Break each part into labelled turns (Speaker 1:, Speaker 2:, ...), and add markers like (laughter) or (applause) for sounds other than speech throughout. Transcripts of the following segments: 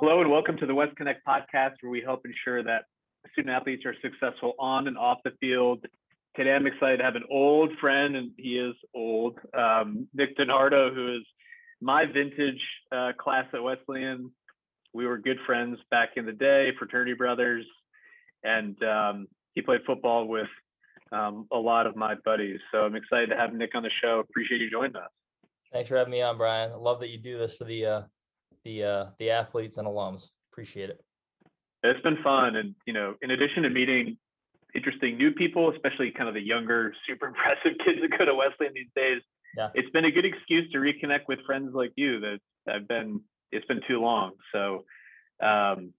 Speaker 1: Hello and welcome to the WesConnects podcast, where we help ensure that student athletes are successful on and off the field. Today, I'm excited to have an old friend, and he is old, um, Nick DiNardo, who is my vintage uh, class at Wesleyan. We were good friends back in the day, fraternity brothers, and um, he played football with um, a lot of my buddies. So I'm excited to have Nick on the show. Appreciate you joining us.
Speaker 2: Thanks for having me on, Brian. I love that you do this for the uh, the uh, the athletes and alums. Appreciate it.
Speaker 1: It's been fun, and you know, in addition to meeting interesting new people, especially kind of the younger, (laughs) super impressive kids that go to Wesleyan these days,
Speaker 2: yeah.
Speaker 1: it's been a good excuse to reconnect with friends like you that I've been. It's been too long, so um,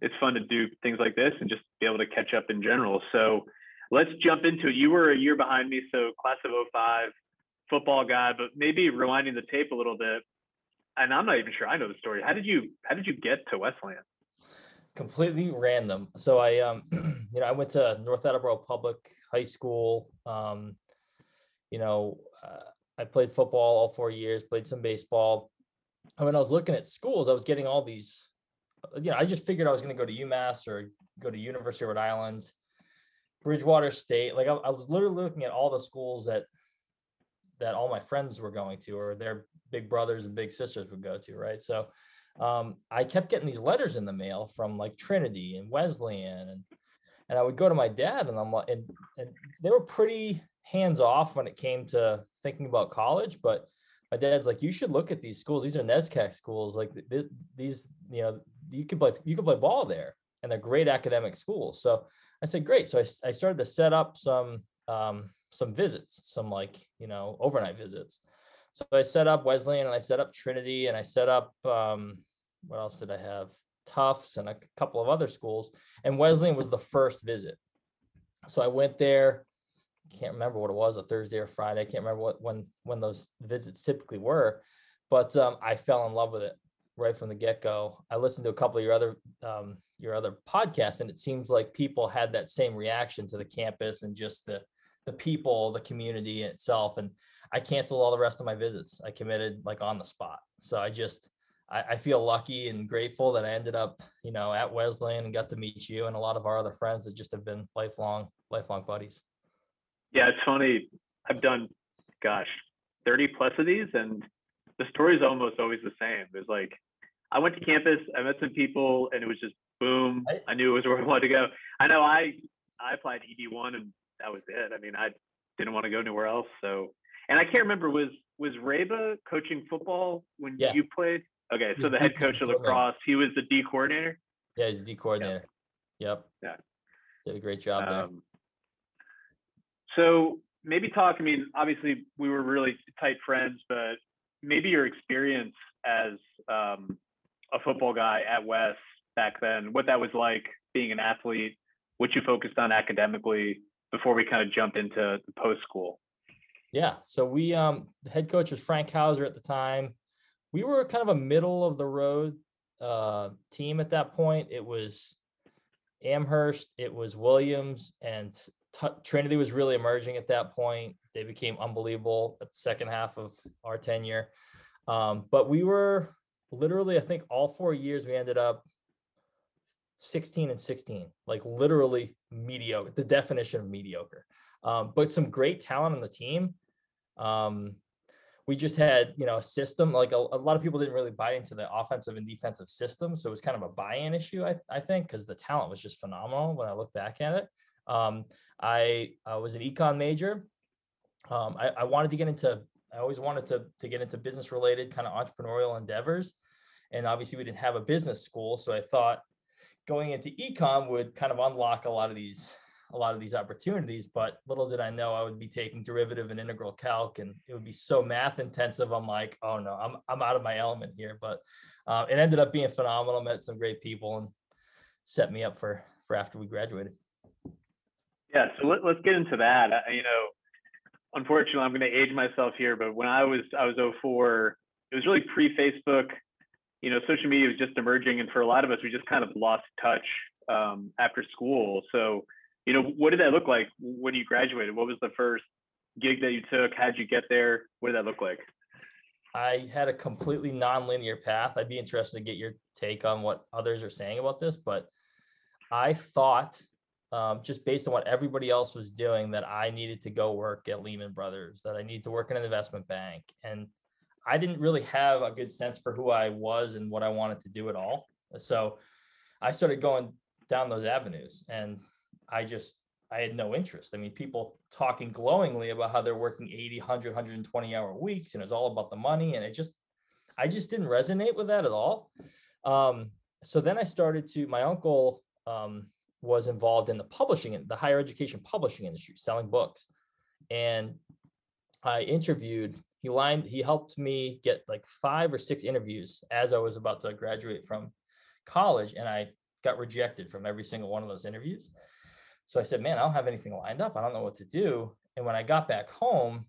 Speaker 1: it's fun to do things like this and just be able to catch up in general. So let's jump into it. You were a year behind me, so class of 05, football guy, but maybe rewinding the tape a little bit and I'm not even sure I know the story. How did you how did you get to Wesleyan?
Speaker 2: Completely random. So I um (clears throat) you know I went to North Attleboro Public High School. Um, you know uh, I played football all four years, played some baseball. And when I was looking at schools, I was getting all these. You know, I just figured I was going to go to UMass or go to University of Rhode Island, Bridgewater State. Like I, I was literally looking at all the schools that that all my friends were going to or their big brothers and big sisters would go to right? So um, i kept getting these letters in the mail from like trinity and wesleyan and and i would go to my dad and i'm like and, and they were pretty hands off when it came to thinking about college but my dad's like you should look at these schools. These are nescac schools. Like th- these you know you can play you can play ball there. And they're great academic schools. So i said great. So i, I started to set up some um, some visits, some like, you know, overnight visits. So I set up Wesleyan and I set up Trinity and I set up, um, what else did I have? Tufts and a couple of other schools. And Wesleyan was the first visit. So I went there. Can't remember what it was, a Thursday or Friday. I can't remember what when when those visits typically were, but um, I fell in love with it right from the get go. I listened to a couple of your other um, your other podcasts, and it seems like people had that same reaction to the campus and just the the people, the community itself. And I canceled all the rest of my visits. I committed like on the spot. So I just I, I feel lucky and grateful that I ended up, you know, at Wesleyan and got to meet you and a lot of our other friends that just have been lifelong, lifelong buddies.
Speaker 1: Yeah, it's funny. I've done, gosh, 30 plus of these, and the story is almost always the same. It's like, I went to campus, I met some people, and it was just boom. I knew it was where I wanted to go. I know I I applied ED1 and that was it. I mean, I didn't want to go anywhere else. So, and I can't remember was was Raba coaching football when
Speaker 2: Yeah.
Speaker 1: you played? Okay, so the head coach of lacrosse, he was the D coordinator.
Speaker 2: Yeah, he's a D coordinator. Yep.
Speaker 1: Yeah.
Speaker 2: Did a great job there.
Speaker 1: Um, so maybe talk. I mean, obviously we were really tight friends, but maybe your experience as um, a football guy at West back then, what that was like being an athlete, what you focused on academically before we kind of jump into post school.
Speaker 2: Yeah. So we um the head coach was Frank Hauber at the time. We were kind of a middle of the road uh team at that point. It was Amherst, it was Williams, and T- Trinity was really emerging at that point. They became unbelievable at the second half of our tenure. Um, but we were literally, I think all four years we ended up 16 and 16, like literally mediocre, the definition of mediocre. Um, but some great talent on the team. Um, we just had, you know, a system like a, a, lot of people didn't really buy into the offensive and defensive system. So it was kind of a buy in issue, I, I think, because the talent was just phenomenal when I look back at it. Um, I, I was an econ major. Um, I, I wanted to get into, I always wanted to, to get into business related kind of entrepreneurial endeavors. And obviously we didn't have a business school. So I thought going into econ would kind of unlock a lot of these a lot of these opportunities but little did i know i would be taking derivative and integral calc and it would be so math intensive i'm like oh no i'm, I'm out of my element here. But uh, it ended up being phenomenal met some great people and set me up for for after we graduated.
Speaker 1: Yeah so let, let's get into that. I, you know unfortunately i'm going to age myself here but when i was i was 04 it was really pre-facebook you know, social media was just emerging, and for a lot of us, we just kind of lost touch um, after school. So, you know, what did that look like when you graduated? What was the first gig that you took? How'd you get there? What did that look like?
Speaker 2: I had a completely non-linear path. I'd be interested to get your take on what others are saying about this, but I thought, um, just based on what everybody else was doing, that I needed to go work at Lehman Brothers, that I need to work in an investment bank, and I didn't really have a good sense for who I was and what I wanted to do at all. So I started going down those avenues, and I just I had no interest. I mean, people talking glowingly about how they're working 80, 100, 120 hour weeks and it's all about the money. And it just, I just didn't resonate with that at all. Um, so then I started to, my uncle um, was involved in the publishing, the higher education publishing industry, selling books. And I interviewed, he lined, he helped me get like five or six interviews as I was about to graduate from college. And I got rejected from every single one of those interviews. So I said, man, I don't have anything lined up. I don't know what to do. And when I got back home,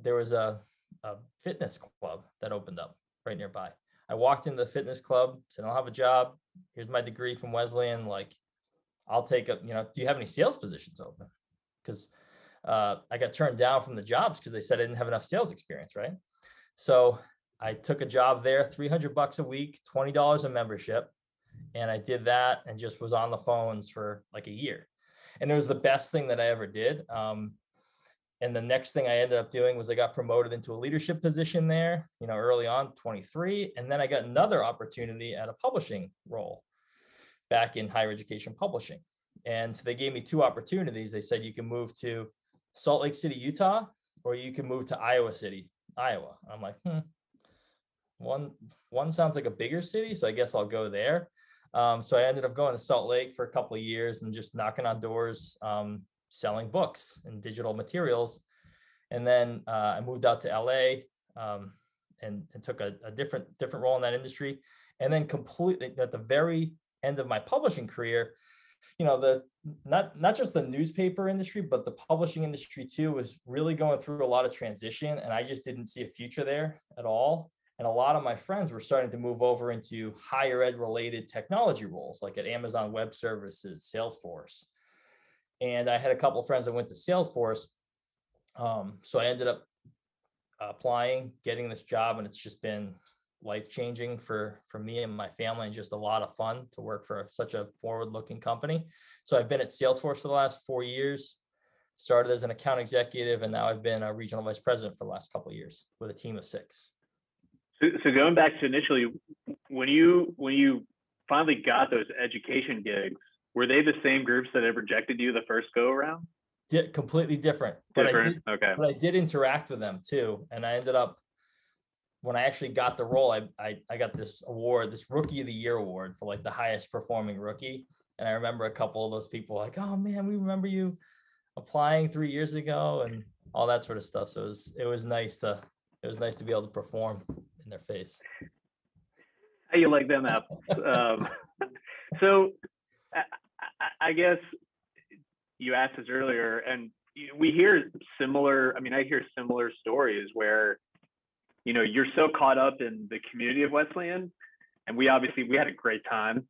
Speaker 2: there was a, a fitness club that opened up right nearby. I walked into the fitness club, said, I don't have a job. Here's my degree from Wesleyan. Like, I'll take a, you know, do you have any sales positions open? Because uh, I got turned down from the jobs because they said I didn't have enough sales experience, right? So I took a job there, 300 bucks a week, $20 a membership. And I did that and just was on the phones for like a year and it was the best thing that I ever did. Um, and the next thing I ended up doing was I got promoted into a leadership position there, you know, early on, 23. And then I got another opportunity at a publishing role back in higher education publishing. And so they gave me two opportunities. They said you can move to Salt Lake City, Utah, or you can move to Iowa City, Iowa. I'm like, hmm, one one sounds like a bigger city, so I guess I'll go there. Um, so I ended up going to Salt Lake for a couple of years and just knocking on doors, um, selling books and digital materials. And then uh, I moved out to LA um, and, and, took a, a, different different role in that industry. And then completely at the very end of my publishing career, you know, the not not just the newspaper industry, but the publishing industry too was really going through a lot of transition, and I just didn't see a future there at all. And a lot of my friends were starting to move over into higher ed related technology roles, like at Amazon Web Services, Salesforce. And I had a couple of friends that went to Salesforce. Um, so I ended up applying, getting this job, and it's just been life changing for for me and my family, and just a lot of fun to work for such a forward looking company. So I've been at Salesforce for the last four years. Started as an account executive, and now I've been a regional vice president for the last couple of years with a team of six.
Speaker 1: So, so going back to initially, when you when you finally got those education gigs, were they the same groups that had rejected you the first go around?
Speaker 2: Di- completely different. But. I did,
Speaker 1: okay.
Speaker 2: But I did interact with them too, and I ended up when I actually got the role, I, I I got this award, this Rookie of the Year award for like the highest performing rookie. And I remember a couple of those people like, "Oh man, we remember you applying three years ago," and all that sort of stuff. So it was it was nice to it was nice to be able to perform in their face.
Speaker 1: How you like them apples? um, (laughs) so I, I, guess you asked this earlier, and we hear similar. I mean, I hear similar stories where you know you're so caught up in the community of Wesleyan, and we obviously we had a great time,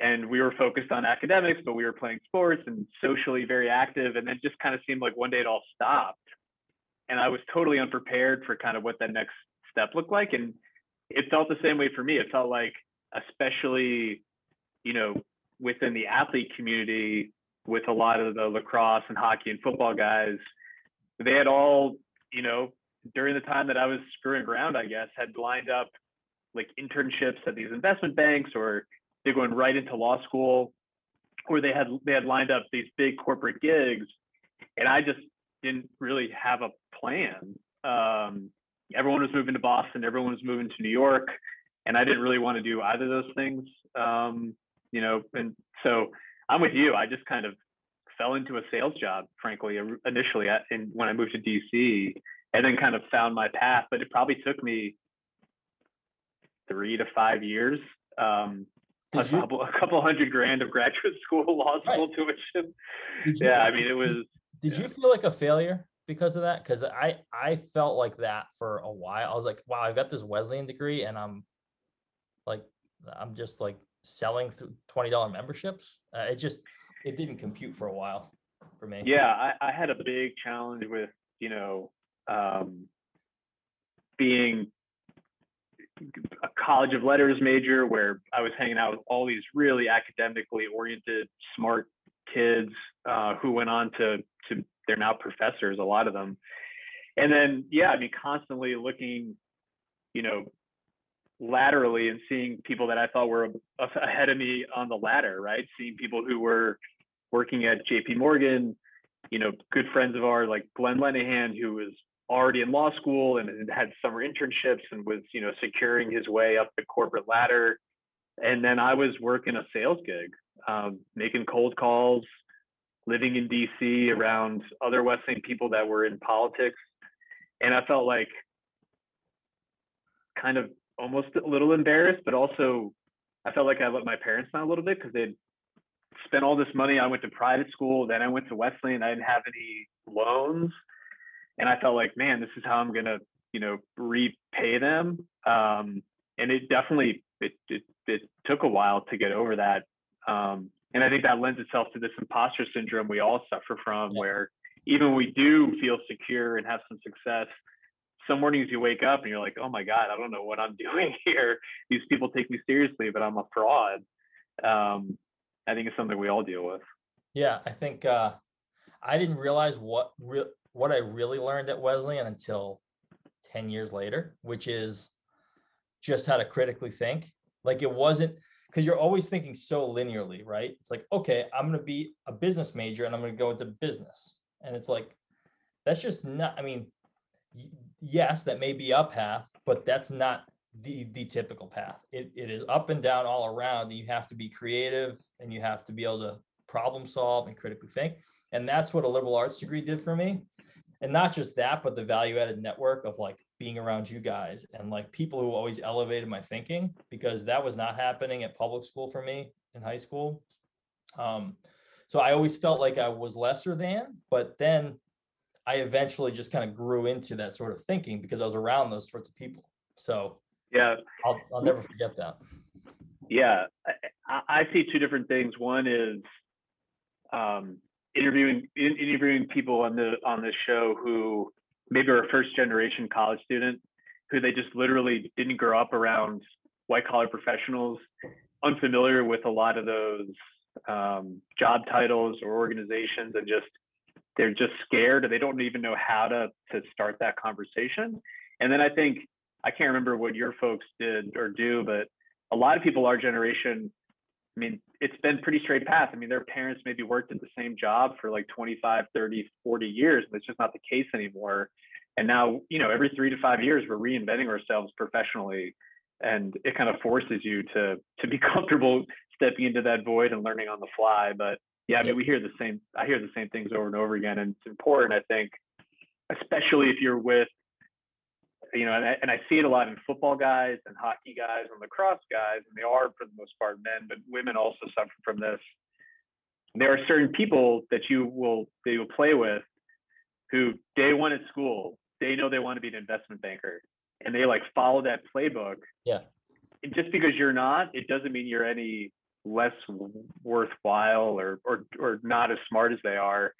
Speaker 1: and we were focused on academics, but we were playing sports and socially very active, and then just kind of seemed like one day it all stopped, and I was totally unprepared for kind of what that next step looked like. And it felt the same way for me. It felt like, especially, you know, within the athlete community, with a lot of the lacrosse and hockey and football guys, they had all, you know, during the time that I was screwing around, I guess, had lined up like internships at these investment banks or they're going right into law school or they had they had lined up these big corporate gigs and I just didn't really have a plan. Um, everyone was moving to Boston, everyone was moving to New York, and I didn't really want to do either of those things. Um, you know, and so I'm with you. I just kind of fell into a sales job, frankly, initially and when I moved to DC, and then kind of found my path. But it probably took me three to five years. Um, a couple, a couple hundred grand of graduate school (laughs) law school right. tuition. yeah, I mean, it was.
Speaker 2: Did
Speaker 1: yeah.
Speaker 2: you feel like a failure? because of that because I I felt like that for a while. I was like, wow, I've got this Wesleyan degree and I'm like I'm just like selling through twenty dollar memberships. Uh, it just it didn't compute for a while for me.
Speaker 1: Yeah, I, I had a big challenge with you know um, being a college of letters major where I was hanging out with all these really academically oriented, smart kids uh, who went on to to they're now professors, a lot of them. And then yeah, I mean, constantly looking, you know, laterally and seeing people that I thought were ahead of me on the ladder, right? Seeing people who were working at JP Morgan, you know, good friends of ours like Glenn Lenihan, who was already in law school and, had summer internships and was, you know, securing his way up the corporate ladder. And then I was working a sales gig, um, making cold calls, living in DC around other West Wing people that were in politics. And I felt like kind of almost a little embarrassed, but also I felt like I let my parents down a little bit because they'd spent all this money. I went to private school, then I went to Wesleyan. I didn't have any loans, and I felt like, man, this is how I'm gonna, you know, repay them. Um, and it definitely it, it it took a while to get over that. Um, and I think that lends itself to this imposter syndrome we all suffer from, where even when we do feel secure and have some success, some mornings you wake up and you're like, oh my God, I don't know what I'm (laughs) doing here. These people take me seriously, but I'm a fraud. Um, I think it's something we all deal with.
Speaker 2: Yeah, I think uh, I didn't realize what re- what I really learned at Wesleyan until 10 years later, which is just how to critically think. Like it wasn't because you're always thinking so linearly, right? It's like, okay, I'm going to be a business major and I'm going to go into business. And it's like, that's just not, I mean, yes, that may be a path, but that's not the the typical path. It, it is up and down all around. And you have to be creative and you have to be able to problem solve and critically think. And that's what a liberal arts degree did for me. And not just that, but the value added network of like being around you guys and like people who always elevated my thinking because that was not happening at public school for me in high school. Um, so I always felt like I was lesser than, but then I eventually just kind of grew into that sort of thinking because I was around those sorts of people. So
Speaker 1: yeah,
Speaker 2: I'll, I'll never forget that.
Speaker 1: Yeah, I, I see two different things. One is um, interviewing in, interviewing people on the on this show who maybe are a first generation college student who they just literally didn't grow up around white collar professionals, unfamiliar with a lot of those um, job titles or organizations, and just they're just scared they don't even know how to to start that conversation. And then I think I can't remember what your folks did or do, but a lot of people our generation, I mean, it's been pretty straight path. I mean, their parents maybe worked at the same job for like 25, 30, 40 years, and it's just not the case anymore. And now, you know, every three to five years, we're reinventing ourselves professionally. And it kind of forces you to to be (laughs) comfortable stepping into that void and learning on the fly. But yeah, I mean, we hear the same. I hear the same things over and over again, and it's important. I think, especially if you're with you know, and I, and I see it a lot in football guys and hockey guys and lacrosse guys, and they are for the most part men, but women also suffer from this. There are certain people that you will they will play with who day one at school, they know they want to be an investment banker and they like follow that playbook.
Speaker 2: Yeah.
Speaker 1: And just because you're not, it doesn't mean you're any less worthwhile or or or not as smart as they are.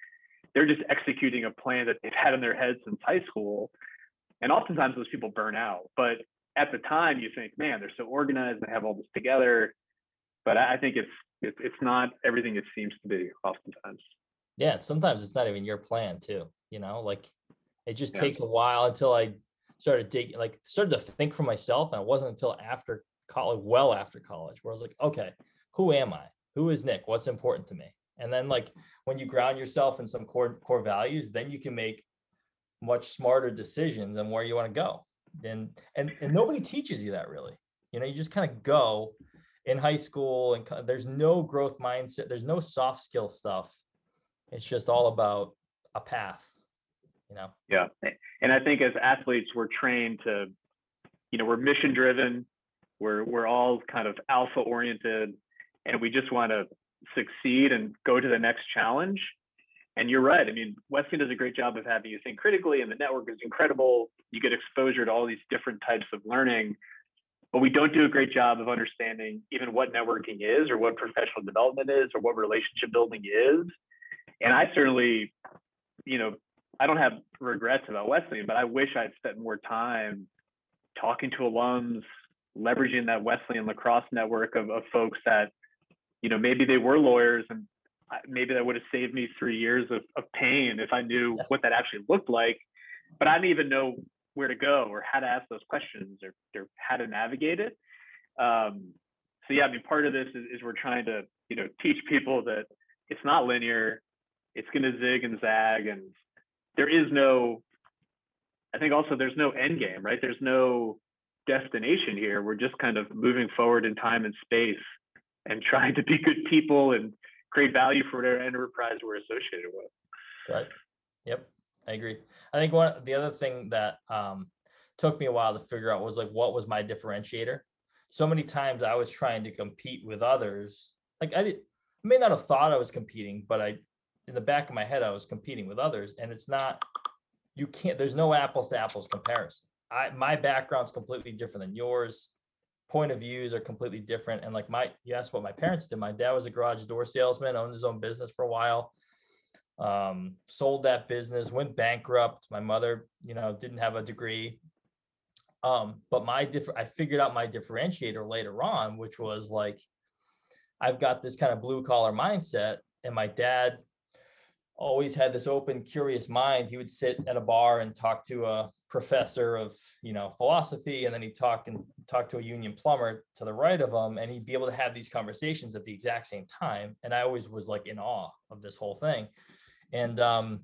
Speaker 1: They're just executing a plan that they've had in their head since high school and oftentimes those people burn out. But at the time, you think, man, they're so organized, they have all this together. But I think it's it's not everything it seems to be oftentimes.
Speaker 2: Yeah, sometimes it's not even your plan too. You know, like it just yeah. takes a while until I started digging, like started to think for myself. And it wasn't until after college, well after college, where I was like, okay, who am I? Who is Nick? What's important to me? And then like when you ground yourself in some core core values, then you can make much smarter decisions on where you want to go. And and and nobody teaches you that really. You know, you just kind of go in high school and there's no growth mindset, there's no soft skill stuff. It's just all about a path, you know.
Speaker 1: Yeah. And I think as athletes we're trained to you know, we're mission driven, we're we're all kind of alpha oriented and we just want to succeed and go to the next challenge and you're right. I mean, Wesleyan does a great job of having you think critically, and the network is incredible. You get exposure to all these different types of learning, but we don't do a great job of understanding even what networking is, or what professional development is, or what relationship building is. And I certainly, you know, I don't have regrets about Wesleyan, but I wish I'd spent more time talking to alums, leveraging that Wesleyan lacrosse network of, of folks that, you know, maybe they were lawyers and maybe that would have saved me three years of, of pain if I knew what that actually looked like. But I didn't even know where to go or how to ask those questions or, or how to navigate it. Um, so yeah, I mean, part of this is, is we're trying to, you know, teach people that it's not linear, it's going to zig and zag, and there is no. I think also there's no end game, right? There's no destination here. We're just kind of moving forward in time and space, and (laughs) trying to be good people and create value for whatever enterprise we're associated with.
Speaker 2: Right. Yep. I agree. I think one the other thing that um, took me a while to figure out was like what was my differentiator. So many times I was trying to compete with others. Like I did, I may not have thought I was competing, but I, in the back of my head, I was competing with others, and it's not. You can't. There's no apples to apples comparison. I my background's completely different than yours. Point of views are completely different, and like my you what my parents did. My dad was a garage door salesman, owned his own business for a while um, sold that business, went bankrupt. My mother, you know, didn't have a degree. Um, but my different, I figured out my differentiator later on, which was like, I've got this kind of blue collar mindset, and my dad always had this open, curious mind. He would sit at a bar and talk to a professor of, you know, philosophy, and then he'd talk and talk to a union plumber to the right of him, and he'd be able to have these conversations at the exact same time. And I always was like in awe of this whole thing. And um,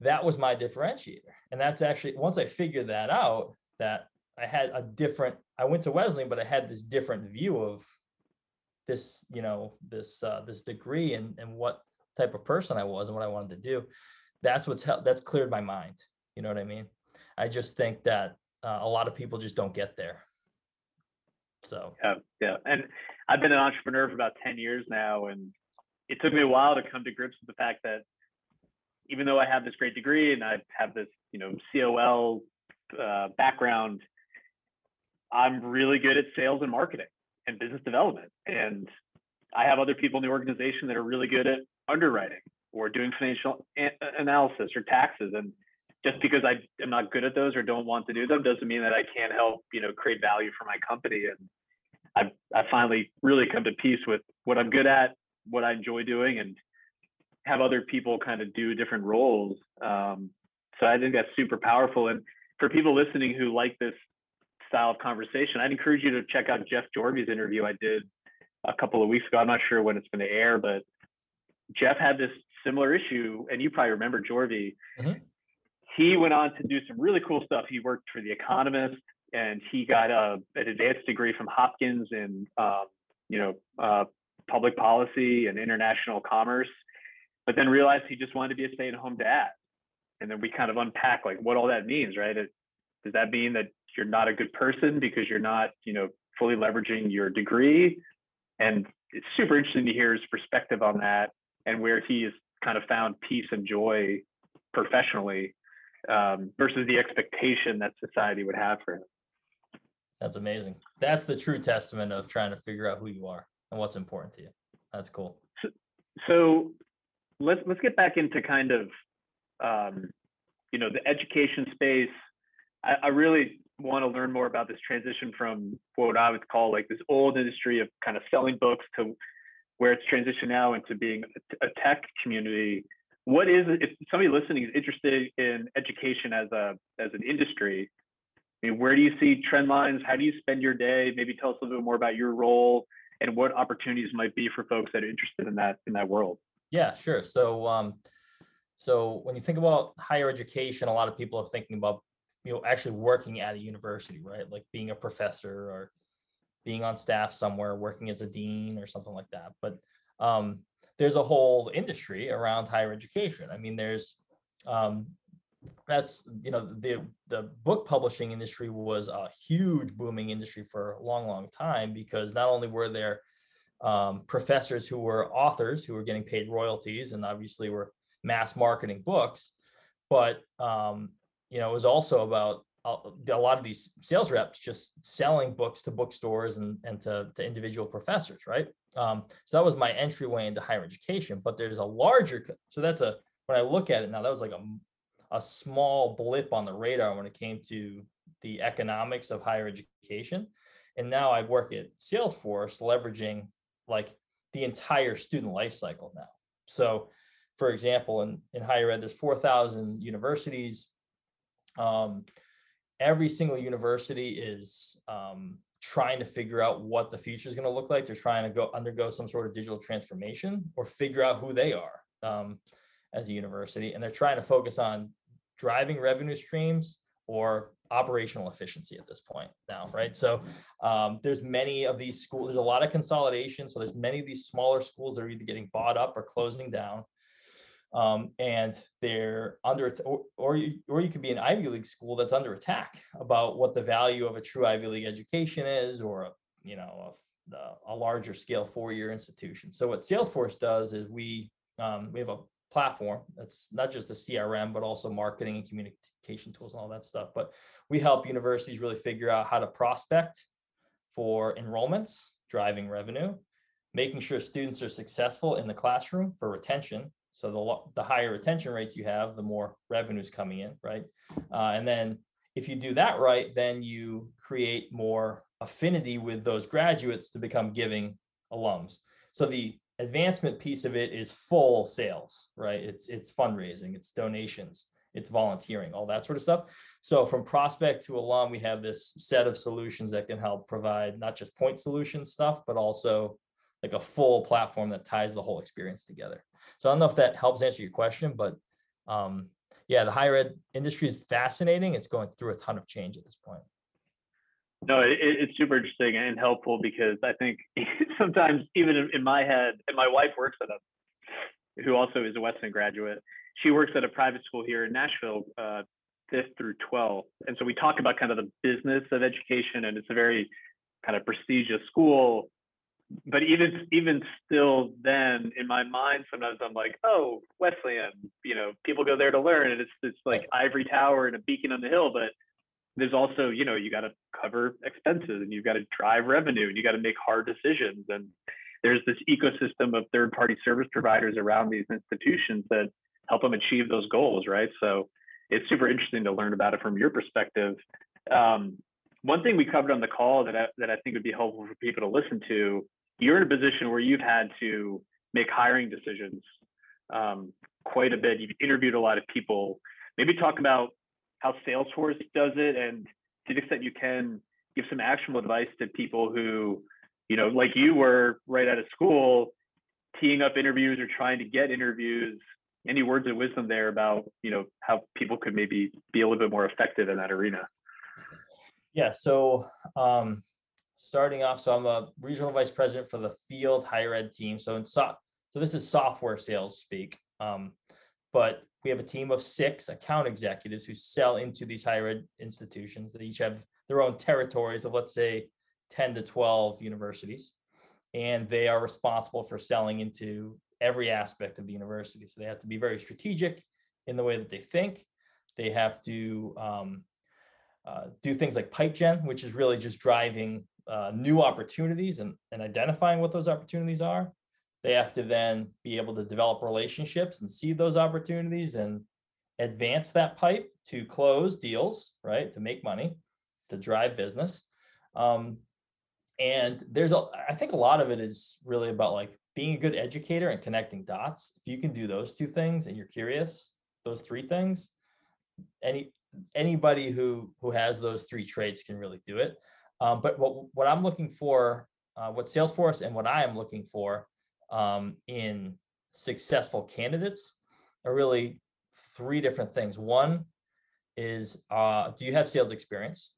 Speaker 2: that was my differentiator. And that's actually once I figured that out, that I had a different, I went to Wesleyan, but I had this different view of this, you know, this uh, this degree and and what type of person I was and what I wanted to do. That's what's helped. That's cleared my mind. You know what I mean? I just think that uh, a lot of people just don't get there. So
Speaker 1: Yeah, yeah. And I've been an entrepreneur for about 10 years now, and it took me a while to come to grips with the fact that even though I have this great degree and I have this, you know, COL uh, background, I'm really good at sales and marketing and business development. And I have other people in the organization that are really good at underwriting or doing financial analysis or taxes. And just because I am not good at those or don't want to do them doesn't mean that I can't help, you know, create value for my company. And I've, I finally really come to peace with what I'm good at, what I enjoy doing, and have other people kind of do different roles. Um, so I think that's super powerful. And for people listening who like this style of conversation, I'd encourage you to check out Jeff Jorby's interview I did a couple of weeks ago. I'm not sure when it's going to air, but Jeff had this similar issue, and you probably remember Jorby.
Speaker 2: Mhm.
Speaker 1: He went on to do some really cool stuff. He worked for The Economist, and he got a, an advanced degree from Hopkins in, um, you know, uh, public policy and international commerce. But then realized he just wanted to be a stay-at-home dad. And then we kind of unpack like what all that means, right? It, does that mean that you're not a good person because you're not, you know, fully leveraging your degree? And it's super interesting to hear his perspective on that and where he's kind of found peace and joy professionally um, versus the expectation that society would have for him.
Speaker 2: that's amazing. That's the true testament of trying to figure out who you are and what's important to you. That's cool.
Speaker 1: So let's let's get back into kind of um, you know the education space. I, I really want to learn more about this transition from what I would call like this old industry of kind of selling books to where it's transitioned now into being a, a tech community. What is? If somebody listening is interested in education as a as an industry, I mean, where do you see trend lines? How do you spend your day? Maybe tell us a little bit more about your role and what opportunities might be for folks that are interested in that in that world.
Speaker 2: Yeah, sure. So, um, so when you think about higher education, a lot of people are thinking about, you know, actually working at a university, right? Like being a professor or being on staff somewhere, working as a dean or something like that. But um, there's a whole industry around higher education. I mean, there's um, that's you know the the book publishing industry was a huge booming industry for a long, long time because not only were there um, professors who were authors who were getting paid royalties and obviously were mass marketing books but um, you know it was also about a, lot of these sales reps just selling books to bookstores and, and to, to individual professors right um, so that was my entryway into higher education but there's a larger so that's a when i look at it now that was like a, a small blip on the radar when it came to the economics of higher education And now I work at Salesforce leveraging like the entire student life cycle now. So for example, in, in higher ed, there's 4,000 universities. Um, every single university is um, trying to figure out what the future is going to look like. They're trying to go undergo some sort of digital transformation or figure out who they are um, as a university. And they're trying to focus on driving revenue streams or operational efficiency at this point now, right? So um, there's many of these schools, there's a lot of consolidation. So there's many of these smaller schools that are either getting bought up or closing down. Um, and they're under, or, or you, or you could be an Ivy League school that's under attack about what the value of a true Ivy League education is, or a, you know, a, a larger scale four-year institution. So what Salesforce does is we, um, we have a platform that's not just a crm but also marketing and communication tools and all that stuff but we help universities really figure out how to prospect for enrollments driving revenue making sure students are successful in the classroom for retention so the, the higher retention rates you have the more revenues coming in right uh, and then if you do that right then you create more affinity with those graduates to become giving alums so the advancement piece of it is full sales, right? It's it's fundraising, it's donations, it's volunteering, all that sort of stuff. So from prospect to alum, we have this set of solutions that can help provide not just point solution stuff, but also like a full platform that ties the whole experience together. So I don't know if that helps answer your question, but um, yeah, the higher ed industry is fascinating. It's going through a ton of change at this point.
Speaker 1: No, it, it's super interesting and helpful because I think (laughs) sometimes even in, my head, and my wife works at a, who also is a Weston graduate. She works at a private school here in Nashville, uh, fifth through 12. And so we talk about kind of the business of education, and it's a very kind of prestigious school. But even even still, then in my mind, sometimes I'm like, oh, Wesleyan, you know, people go there to learn, and it's it's like ivory tower and a beacon on the hill, but there's also you know you got to cover expenses and you've got to drive revenue and you got to make hard decisions and there's this ecosystem of third party service providers around these institutions that help them achieve those goals right? So it's super interesting to learn about it from your perspective. Um, one thing we covered on the call that I, that I think would be helpful for people to listen to you're in a position where you've had to make hiring decisions um, quite a bit you've interviewed a lot of people maybe talk about how Salesforce does it, and to the extent you can, give some actionable advice to people who, you know, like you were right out of school, teeing up interviews or trying to get interviews. Any words of wisdom there about, you know, how people could maybe be a little bit more effective in that arena?
Speaker 2: Yeah. So, um, starting off, so I'm a regional vice president for the field higher ed team. So in so, so this is software sales speak. Um, but we have a team of six account executives who sell into these higher ed institutions that each have their own territories of, let's say, 10 to 12 universities. And they are responsible for selling into every aspect of the university. So they have to be very strategic in the way that they think. They have to um, uh, do things like pipe gen, which is really just driving uh, new opportunities and, and identifying what those opportunities are. They have to then be able to develop relationships and see those opportunities and advance that pipe to close deals, right? To make money, to drive business. Um, and there's a, I think a lot of it is really about like being a good educator and connecting dots. If you can do those two things and you're curious, those three things, any anybody who who has those three traits can really do it. Um, but what what I'm looking for, uh, what Salesforce and what I am looking for um, in successful candidates are really three different things. One is uh, do you have sales experience?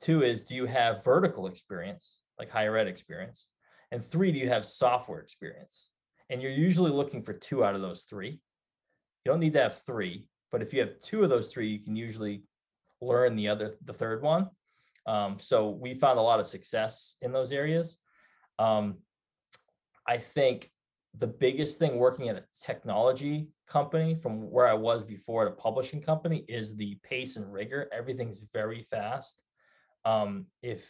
Speaker 2: Two is do you have vertical experience, like higher ed experience? And three, do you have software experience? And you're usually looking for two out of those three. You don't need to have three, but if you have two of those three, you can usually learn the other, the third one. Um, so we found a lot of success in those areas. Um, I think the biggest thing working at a technology company from where I was before at a publishing company is the pace and rigor. Everything's very fast. Um, if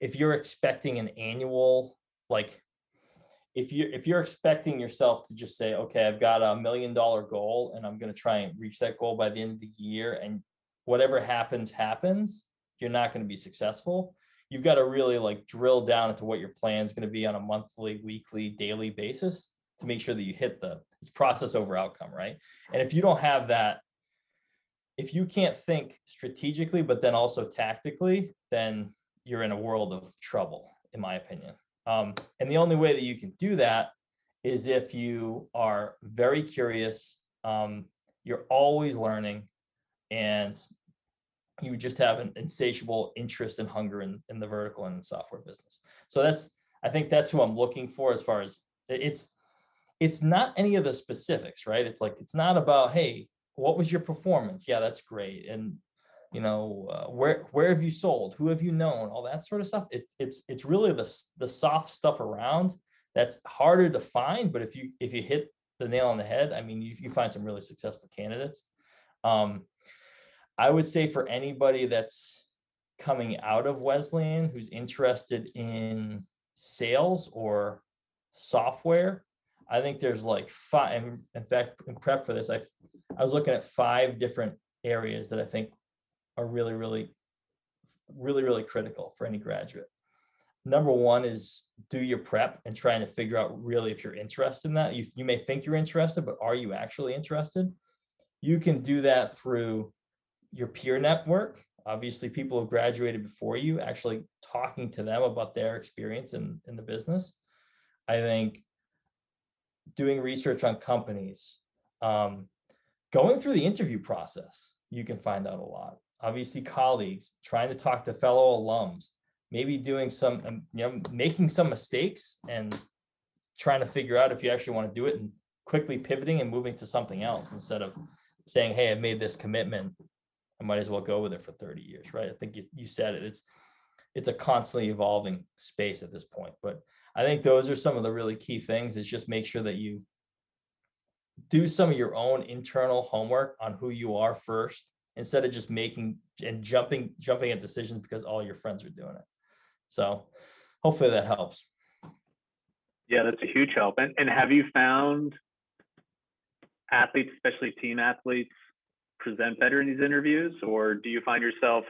Speaker 2: if you're expecting an annual like if you if you're expecting yourself to just say okay i've got a million dollar goal and i'm going to try and reach that goal by the end of the year and whatever happens happens you're not going to be successful you've got to really like drill down into what your plan is going to be on a monthly, weekly, daily basis to make sure that you hit the it's process over outcome, right? And if you don't have that, if you can't think strategically, but then also tactically, then you're in a world of trouble, in my opinion. Um, and the only way that you can do that is if you are very curious, um, you're always learning, and you just have an insatiable interest and hunger in, in the vertical and the software business. So that's I think that's who I'm looking for as far as it's it's not any of the specifics, right? It's like it's not about hey, what was your performance? Yeah, that's great. And you know, uh, where where have you sold? Who have you known? All that sort of stuff. It's it's it's really the the soft stuff around that's harder to find. But if you if you hit the nail on the head, I mean, you, you find some really successful candidates. Um, I would say for anybody that's coming out of Wesleyan who's interested in sales or software, I think there's like five. In fact, in prep for this, I I was looking at five different areas that I think are really, really, really, really critical for any graduate. Number one is do your prep and trying to figure out really if you're interested in that. You, you may think you're interested, but are you actually interested? You can do that through your peer network. Obviously, people who graduated before you, actually talking to them about their experience in, in the business. I think doing research on companies, um, going through the interview process, you can find out a lot. Obviously, colleagues, trying to talk to fellow alums, maybe doing some, um, you know, making some mistakes and trying to figure out if you actually want to do it and quickly pivoting and moving to something else instead of saying, hey, I've made this commitment. I might as well go with it for 30 years, right? I think you, you said it. It's it's a constantly evolving space at this point. But I think those are some of the really key things is just make sure that you do some of your own internal homework on who you are first instead of just making and jumping jumping at decisions because all your friends are doing it. So hopefully that helps.
Speaker 1: Yeah, that's a huge help. And and have you found athletes, especially team athletes, present better in these interviews, or do you find yourself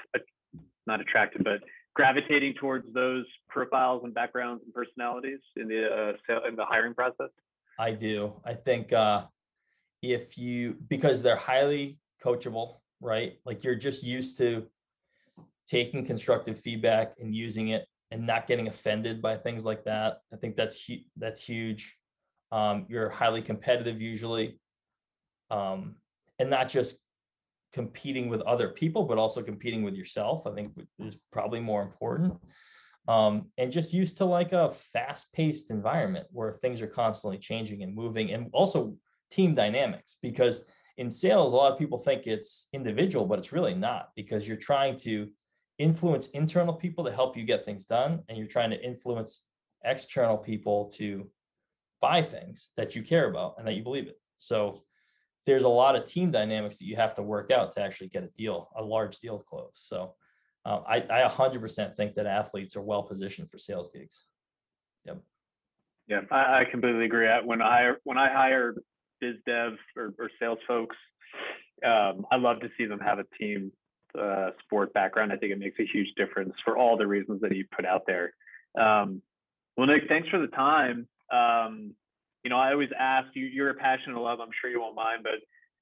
Speaker 1: not attracted, but gravitating towards those profiles and backgrounds and personalities in the uh, in the hiring process?
Speaker 2: I do. I think uh, if you because they're highly coachable, right? Like you're just used to taking constructive feedback and using it and not getting offended by things like that. I think that's that's huge. Um, you're highly competitive usually, um, and not just competing with other people, but also competing with yourself. I think is probably more important. Um, and just used to like a fast-paced environment where things are constantly changing and moving, and also team dynamics. Because in sales, a lot of people think it's individual, but it's really not because you're trying to influence internal people to help you get things done, and you're trying to influence external people to buy things that you care about and that you believe in. So there's a lot of team dynamics that you have to work out to actually get a deal, a large deal closed. So uh, I, I 100% think that athletes are well positioned for sales gigs. Yep.
Speaker 1: Yeah, I, I completely agree. When I when I hire biz dev or, or sales folks, um, I love to see them have a team uh, sport background. I think it makes a huge difference for all the reasons that you put out there. Um, well, Nick, thanks for the time. Um, you know, I always ask you, you're a passionate love, I'm sure you won't mind, but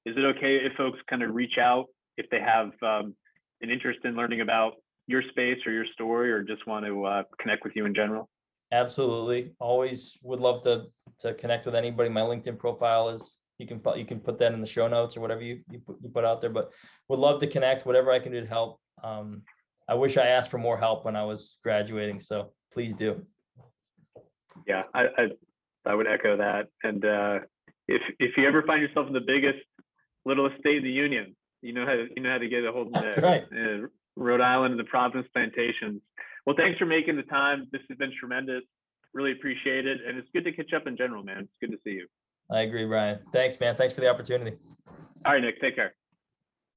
Speaker 1: is it okay if folks kind of reach out if they have um, an interest in learning about your space or your story or just want to uh, connect with you in general?
Speaker 2: Absolutely. Always would love to to connect with anybody. My LinkedIn profile is you can put you can put that in the show notes or whatever you you put, you put out there. But would love to connect. Whatever I can do to help. Um, I wish I asked for more help when I was graduating. So please do.
Speaker 1: Yeah, I, I I would echo that. And uh, if if you ever find yourself in the biggest littlest state in the union, you know how to, you know how to get a hold of
Speaker 2: That's right.
Speaker 1: Uh, Rhode Island and the Providence plantations. Well, thanks for making the time. This has been tremendous. Really appreciate it, and it's good to catch up in general, man. It's good to see you.
Speaker 2: I agree, Brian. Thanks, man. Thanks for the opportunity.
Speaker 1: All right, Nick. Take care.